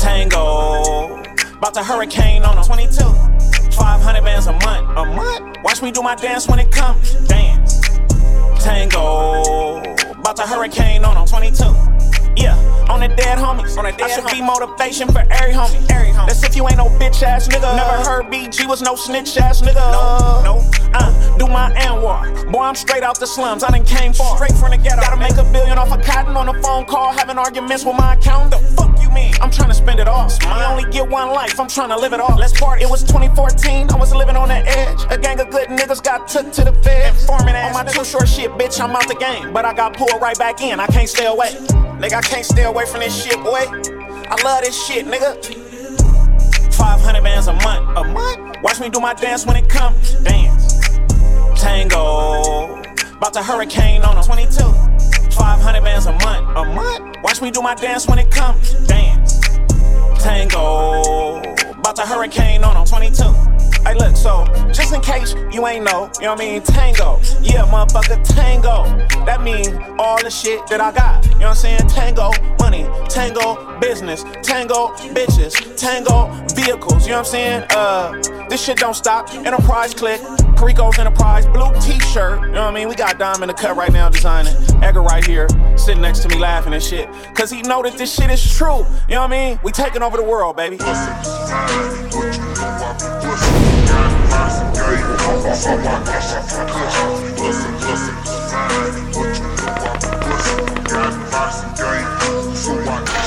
Tango. About to hurricane on a 22. 500 bands a month. A month? Watch me do my dance when it comes. Dance. Tango. About to hurricane on a 22. Yeah, on the dead homies. On the dead I should be motivation for every homie. Every homie. That's if you ain't no bitch ass nigga. Never heard BG was no snitch ass nigga. No, no. Uh, do my Anwar. Boy, I'm straight out the slums. I done came far. Straight from the ghetto. Gotta make a billion off a cotton on a phone call. Having arguments with my accountant. The fuck you mean? I'm trying to spend it all. I only get one life. I'm trying to live it all. Let's party. It was 2014. I was living on the edge. A gang of good niggas got took to the fed. Informing on my too short shit, bitch. I'm out the game. But I got pulled right back in. I can't stay away. Nigga, I can't stay away from this shit, boy. I love this shit, nigga. 500 bands a month. A month? Watch me do my dance when it comes. Dance. Tango. About to hurricane on a 22. 500 bands a month. A month? Watch me do my dance when it comes. Dance. Tango. About to hurricane on a 22. Hey, look, so just in case you ain't know, you know what I mean? Tango. Yeah, motherfucker, tango. That mean all the shit that I got. You know what I'm saying? Tango money, tango business, tango bitches, tango vehicles. You know what I'm saying? Uh, this shit don't stop. Enterprise click. Perico's Enterprise, blue t-shirt. You know what I mean? We got Dom in the cut right now designing. Edgar right here, sitting next to me laughing and shit. Cause he know that this shit is true. You know what I mean? We taking over the world, baby. So I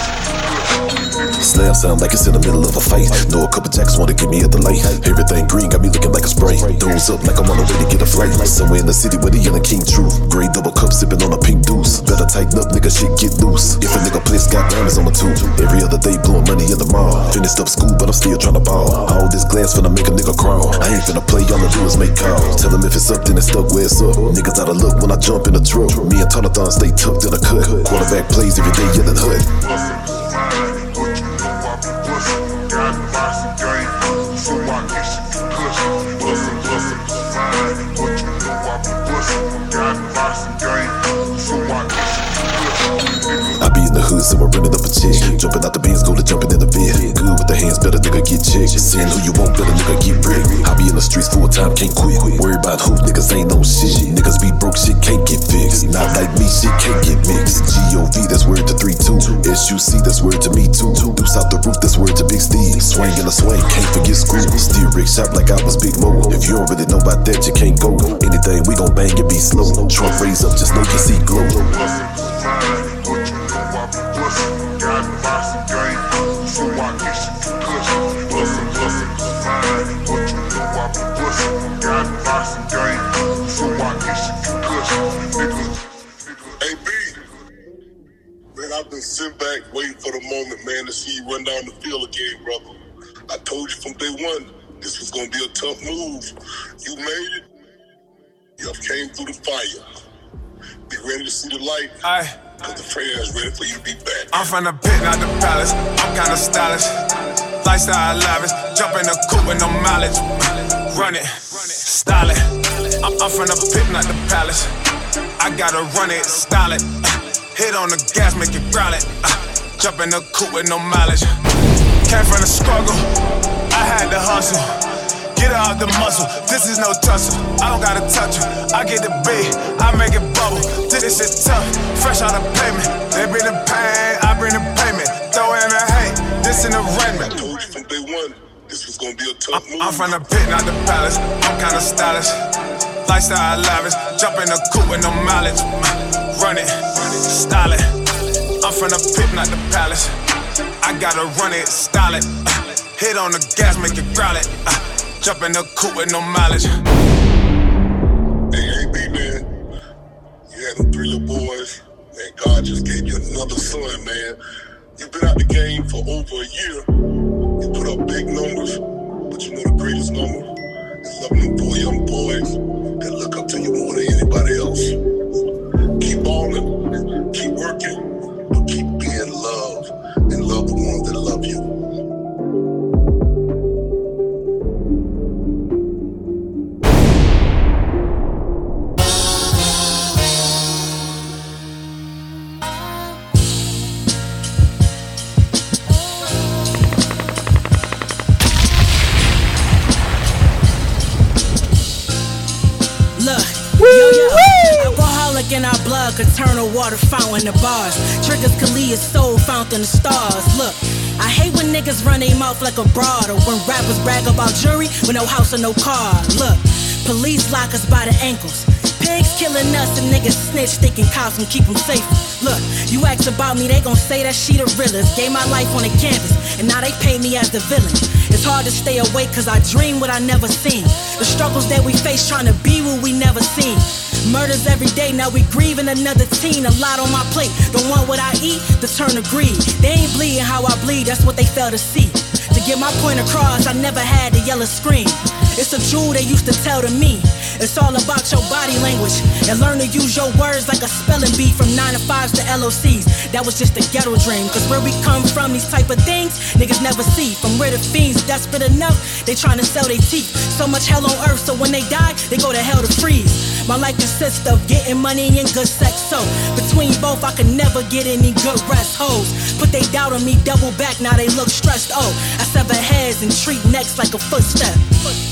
Slam sound like it's in the middle of a fight. Know a couple jacks wanna get me at the light. Everything green got me looking like a spray. Doze up like I'm on the way to get a flight. Somewhere in the city where the yelling king true. Gray double cup sipping on a pink deuce. Better tighten up, nigga, shit get loose. If a nigga place got diamonds on my tube. Every other day blowing money in the mall. Finished up school, but I'm still trying to ball. All this glass finna make a nigga crawl. I ain't finna play, all I do is make calls. Tell him if it's up, then it's stuck where it's up. Niggas out of luck when I jump in the truck. Me and Tonathon stay tucked in a cut. Quarterback plays every day yelling hood. So I'm running up a check. Jumping out the beans, go to jumping in the bed. Good with the hands, better nigga get checked. Seeing who you want, better nigga get brick. I be in the streets full time, can't quit. Worry about who, niggas ain't no shit. Niggas be broke, shit can't get fixed. Not like me, shit can't get mixed. GOV, that's word to 3-2. S-U-C, that's word to me too. Deuce out the roof, that's word to Big Steve. Swing in the swing, can't forget screw. Steer Rick shop like I was Big Moe. If you don't really know about that, you can't go. Anything we gon' bang, it be slow. Trump raise up, just know you see glow. B, man, I've been sitting back waiting for the moment, man, to see you run down the field again, brother. I told you from day one, this was gonna be a tough move. You made it. You came through the fire. Be ready to see the light. Aye. Cause the ready for you to be back. I'm from the pit, not the palace. I'm kinda stylish. Lifestyle lavish. Jump in the coupe with no mileage. Run it, style it. I'm, I'm from the pit, not the palace. I gotta run it, style it. Hit on the gas, make it growl it. Uh, jump in the coupe with no mileage. Came from the struggle, I had to hustle. Get out the muscle, this is no tussle. I don't gotta touch her, I get the beat, I make it bubble. This shit tough, fresh out of payment. They bring the pain, I bring the payment. Throw in the hate, this in the raiment. Told you from day one, this was gonna be a tough move. I'm from the pit, not the palace. I'm kinda stylish. Lifestyle lavish. Jump in the coupe with no mileage. Run it, style it. I'm from the pit, not the palace. I gotta run it, style it. Uh, hit on the gas, make it growl it. Uh, Jump in the coupe with no mileage. Hey, AB, man. You had them three little boys. Man, God just gave you another son, man. You've been out the game for over a year. You put up big numbers, but you know the greatest number is loving them four young boys that look up to you more than anybody else. Keep balling, keep working, but keep being loved and love the ones that love you. Alcoholic in our blood could turn a water fountain to bars. Triggers could lead his soul fountain to stars. Look, I hate when niggas run their mouth like a broad, or when rappers brag about jury with no house or no car. Look, police lock us by the ankles. Pigs killing us and niggas snitch, thinking cops can keep them safe. Look, you ask about me, they gon' say that she the realest. Gave my life on the canvas, and now they pay me as the villain. It's hard to stay awake cause I dream what I never seen. The struggles that we face trying to be what we never seen. Murders every day, now we grieving another teen. A lot on my plate, don't want what I eat, the turn to greed. They ain't bleeding how I bleed, that's what they fail to see. To get my point across, I never had the yellow screen. It's a jewel they used to tell to me. It's all about your body language and learn to use your words like a spelling bee from 9 to 5s to LOCs. That was just a ghetto dream. Cause where we come from, these type of things, niggas never see. From where the fiends desperate enough, they trying to sell their teeth. So much hell on earth, so when they die, they go to hell to freeze. My life consists of getting money and good sex. So between both, I can never get any good rest. Hoes put they doubt on me, double back, now they look stressed. Oh, I sever heads and treat necks like a footstep.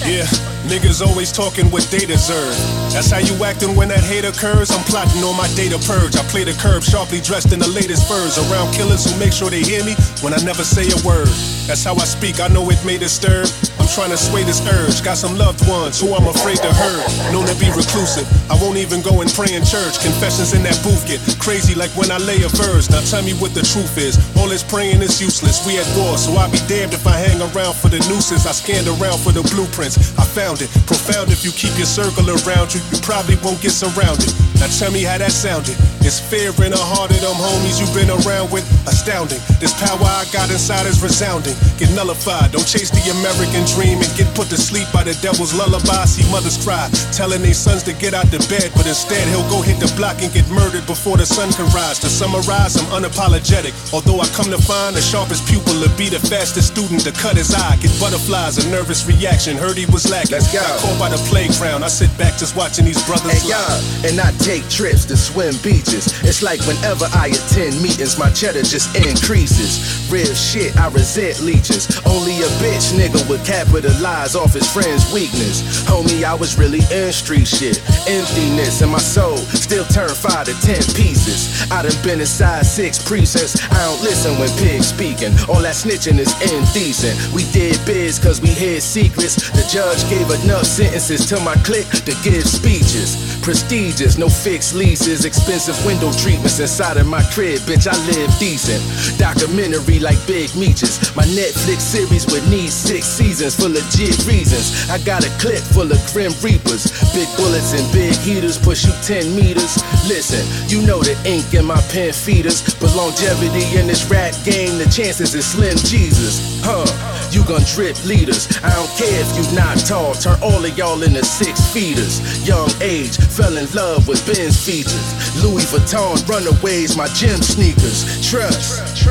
Yeah, niggas always talking what they deserve. That's how you acting when that hate occurs. I'm plotting on my data purge. I play the curb, sharply dressed in the latest furs. Around killers who make sure they hear me when I never say a word. That's how I speak, I know it may disturb. I'm trying to sway this urge. Got some loved ones who I'm afraid to hurt. Known to be reclusive. I won't even go and pray in church. Confessions in that booth get crazy like when I lay a verse. Now tell me what the truth is. All this praying is useless. We at war, so I'll be damned if I hang around for the nooses. I scanned around for the blueprints. I found it. Profound if you keep your circle around you. You probably won't get surrounded. Now tell me how that sounded. It's fear in the heart of them homies you've been around with. Astounding. This power I got inside is resounding. Get nullified. Don't chase the American dream and get put to sleep by the devil's lullaby. See mothers cry, telling their sons to get out the bed, but instead he'll go hit the block and get murdered before the sun can rise. To summarize, I'm unapologetic. Although I come to find the sharpest pupil to be the fastest student to cut his eye. Get butterflies, a nervous reaction. Heard he was lacking. Let's go. Got caught by the playground. I sit back just watching these brothers. Y'all, and I take trips to swim beaches. It's like whenever I attend meetings, my cheddar just increases. Real shit, I resent leeches. Only a bitch nigga would capitalize off his friend's weakness. Homie, I was really in street shit. Emptiness in my soul still turn five to ten pieces. I done been inside six precincts. I don't listen when pigs speaking. All that snitching is indecent. We did biz cause we hid secrets. The judge gave enough sentences to my clique to give speeches. Prestigious, no fixed leases, expensive window treatments inside of my crib. Bitch, I live decent. Documentary like Big Meeches. My Netflix series would need six seasons for legit reasons. I got a clip full of Grim Reapers. Big bullets and big heaters push you 10 meters. Listen, you know the ink in my pen feeders. But longevity in this rap game, the chances is slim Jesus. Huh, you gon' drip leaders. I don't care if you not tall, turn all of y'all into six feeders. Young age, fell in love with Ben's features. Louis Vuitton runaways, my gym sneakers. Trust.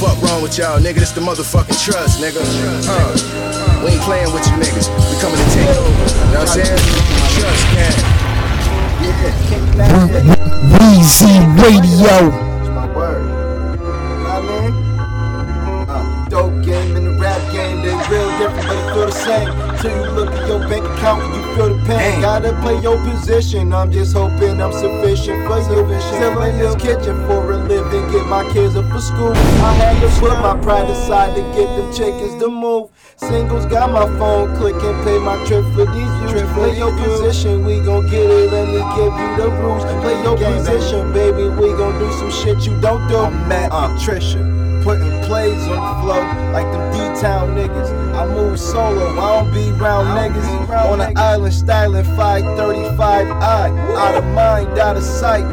Fuck wrong with y'all, nigga? This the motherfucking trust, nigga. Huh. We ain't playing with you niggas. We coming to take over. You know what I'm saying? Trust, gang. Weezy Radio. At your bank account and you feel the pain. Gotta play your position. I'm just hoping I'm sufficient for you. Still in this kitchen for a living, get my kids up for school. I had to put my pride aside to get them chickens to move. Singles got my phone clicking, pay my trip for these views. Play your position, we gon' get it. Let me give you the rules. Play your position, baby. We gon' do some shit you don't do. I'm Matt Patricia, putting plays on the flow like them D-Town niggas. I move solo, I don't be round niggas. On an island styling 535 I, out of mind, out of sight.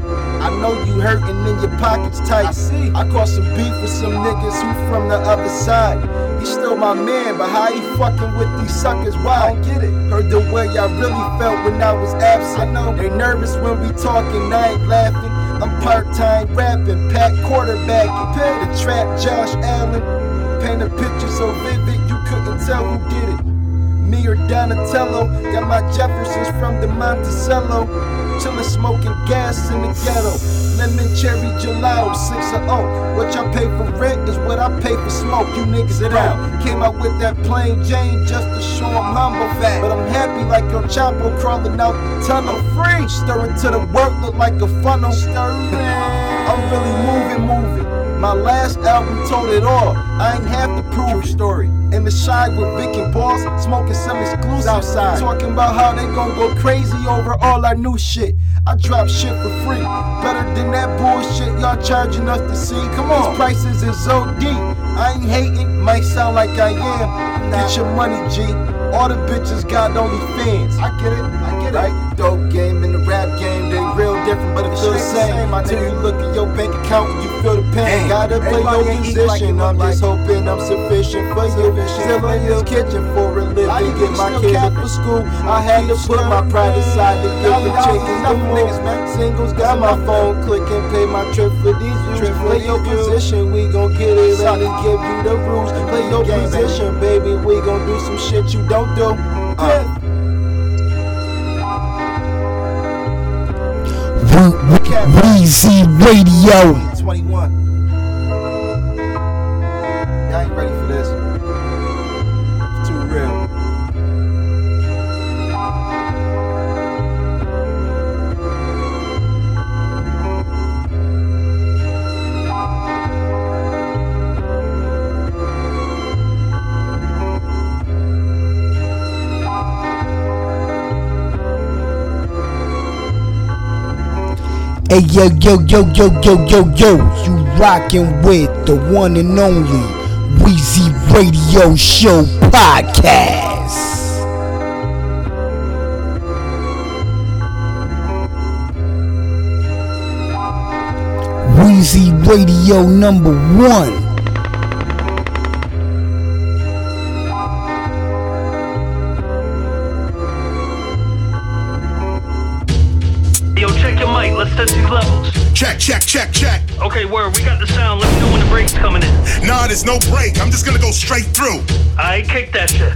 I know you hurting in your pockets tight. I see. I caught some beef with some niggas who from the other side. He still my man, but how he fucking with these suckers? Why? I don't get it. Heard the way I really felt when I was absent. I know they nervous when we talking, I ain't laughing. I'm part-time rapping, pack quarterback, pay the trap Josh Allen. Paint a picture so vivid you couldn't tell who did it. Me or Donatello, got my Jeffersons from the Monticello. Chillin' smoking gas in the ghetto. Lemon cherry gelato, 6 or 0. What y'all pay for rent is what I pay for smoke. You niggas it out. Came out with that plain Jane just to show 'em humble fat. But I'm happy like your Chapo crawling out the tunnel. Free. Stirring to the work, look like a funnel. Stirring. I'm really moving, moving. My last album told it all. I ain't have to prove story. In the shy with Vic and Boss, smoking some exclusives outside. Talking about how they gon' go crazy over all our new shit. I drop shit for free. Better than that bullshit y'all charging us to see. Come on. These prices is so deep. I ain't hating, might sound like I am. Get your money, G. All the bitches got only fans. I get it, I Right? Dope game and the rap game, they real different, but it feel the same. Until you look at your bank account and you feel the pain. Gotta play your position. I'm just hoping I'm sufficient for you. Still in this kitchen for a living, get my kids up for school. I had to put my pride aside to get the chickens the move. Singles got my phone clicking, pay my trip for these views. Play your position, we gon' get it. Let me give you the rules. Play your position, baby. We gon' do some shit you don't do. Uh. Weezy Radio. 21. Hey yo yo yo yo yo yo yo, you rockin' with the one and only Weezy Radio Show podcast. Weezy Radio number one. Check, check. Okay, word. We got the sound. Let me know when the break's coming in. Nah, there's no break. I'm just gonna go straight through. I kick that shit.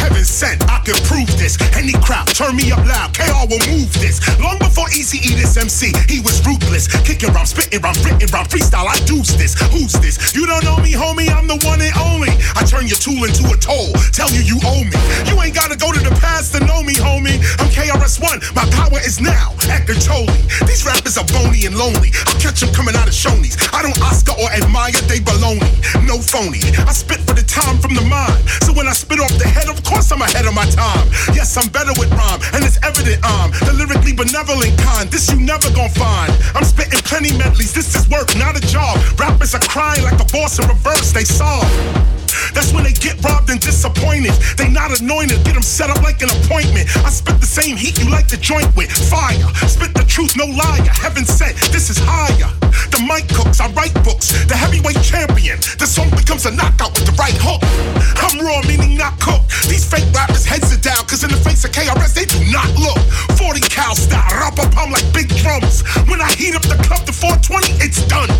Heaven sent, I can prove this. Any crowd, turn me up loud. KR will move this. Long before Easy E this MC, he was ruthless. Kicking rhyme, spitting rhyme, written rhyme, freestyle. I do's this. Who's this? You don't know me, homie. I'm the one and only. I turn your tool into a toll. Tell you you owe me. You ain't gotta go to the past to know me, homie. I'm KRS-One. My power is now at controlling. These rappers are bony and lonely. I catch them coming out of Shoney's. I don't Oscar or admire, they baloney. No phony. I spit for the time from the mind. So when I spit off the head, of course I'm ahead of my time. Yes, I'm better with rhyme, and it's evident I'm the lyrically benevolent kind. This you never gon' find. I'm spitting plenty medleys. This is work, not a job. Rappers are crying like a boss in reverse. They solve. That's when they get robbed and disappointed. They not anointed, get them set up like an appointment. I spit the same heat you like to joint with. Fire, spit the truth, no liar. Heaven said, this is higher. The mic cooks, I write books. The heavyweight champion. The song becomes a knockout with the right hook. I'm raw, meaning not cooked. These fake rappers heads are down, cause in the face of KRS, they do not look. 40 cal style, rap up I'm like big drums. When I heat up the club to 420, it's done.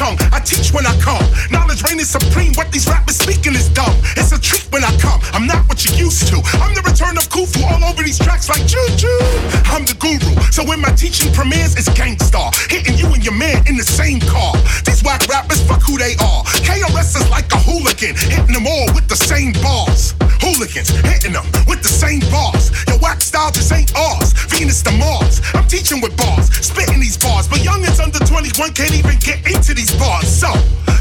Chung. I teach when I come. Knowledge reign is supreme. What these rappers speaking is dumb. It's a treat when I come. I'm not what you used to. I'm the return of Khufu over these tracks like choo choo. I'm the guru. So when my teaching premieres, it's Gang Starr. Hitting you and your man in the same car. These whack rappers, fuck who they are. KRS is like a hooligan, hitting them all with the same bars. Hooligans hitting them with the same bars. Your whack style just ain't ours. Venus to Mars. I'm teaching with bars, spitting these bars. But youngins under 21 can't even get into these bars. So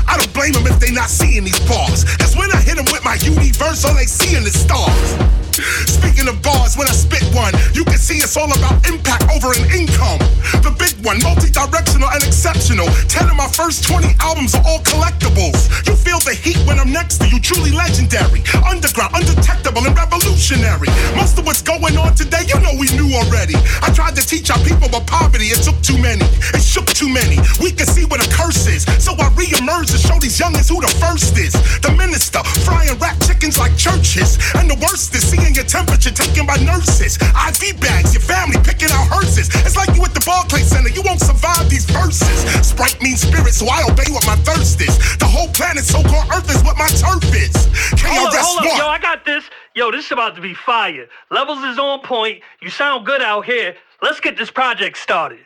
I don't blame them if they not seeing these bars. Cause when I hit them with my universe, all they seeing is stars. Speaking of bars, when I spit one, you can see it's all about impact over an income. The big one, multi-directional and exceptional. Ten of my first 20 albums are all collectibles. You feel the heat when I'm next to you, truly legendary. Underground, undetectable, and revolutionary. Most of what's going on today, you know we knew already. I tried to teach our people about poverty, it took too many. It shook too many. We can see what a curse is. So I re-emerge to show these youngins who the first is. The minister, frying rat chickens like churches. And the worst is seeing your temperature taken by nurses. IV bags, your family picking out hearses. It's like you at the Barclay Center, you won't survive these verses. Sprite means spirit, so I obey what my thirst is. The whole planet, so-called Earth, is what my turf is. Hold up, hold up, yo, I got this. Yo, this is about to be fire. Levels is on point. You sound good out here. Let's get this project started.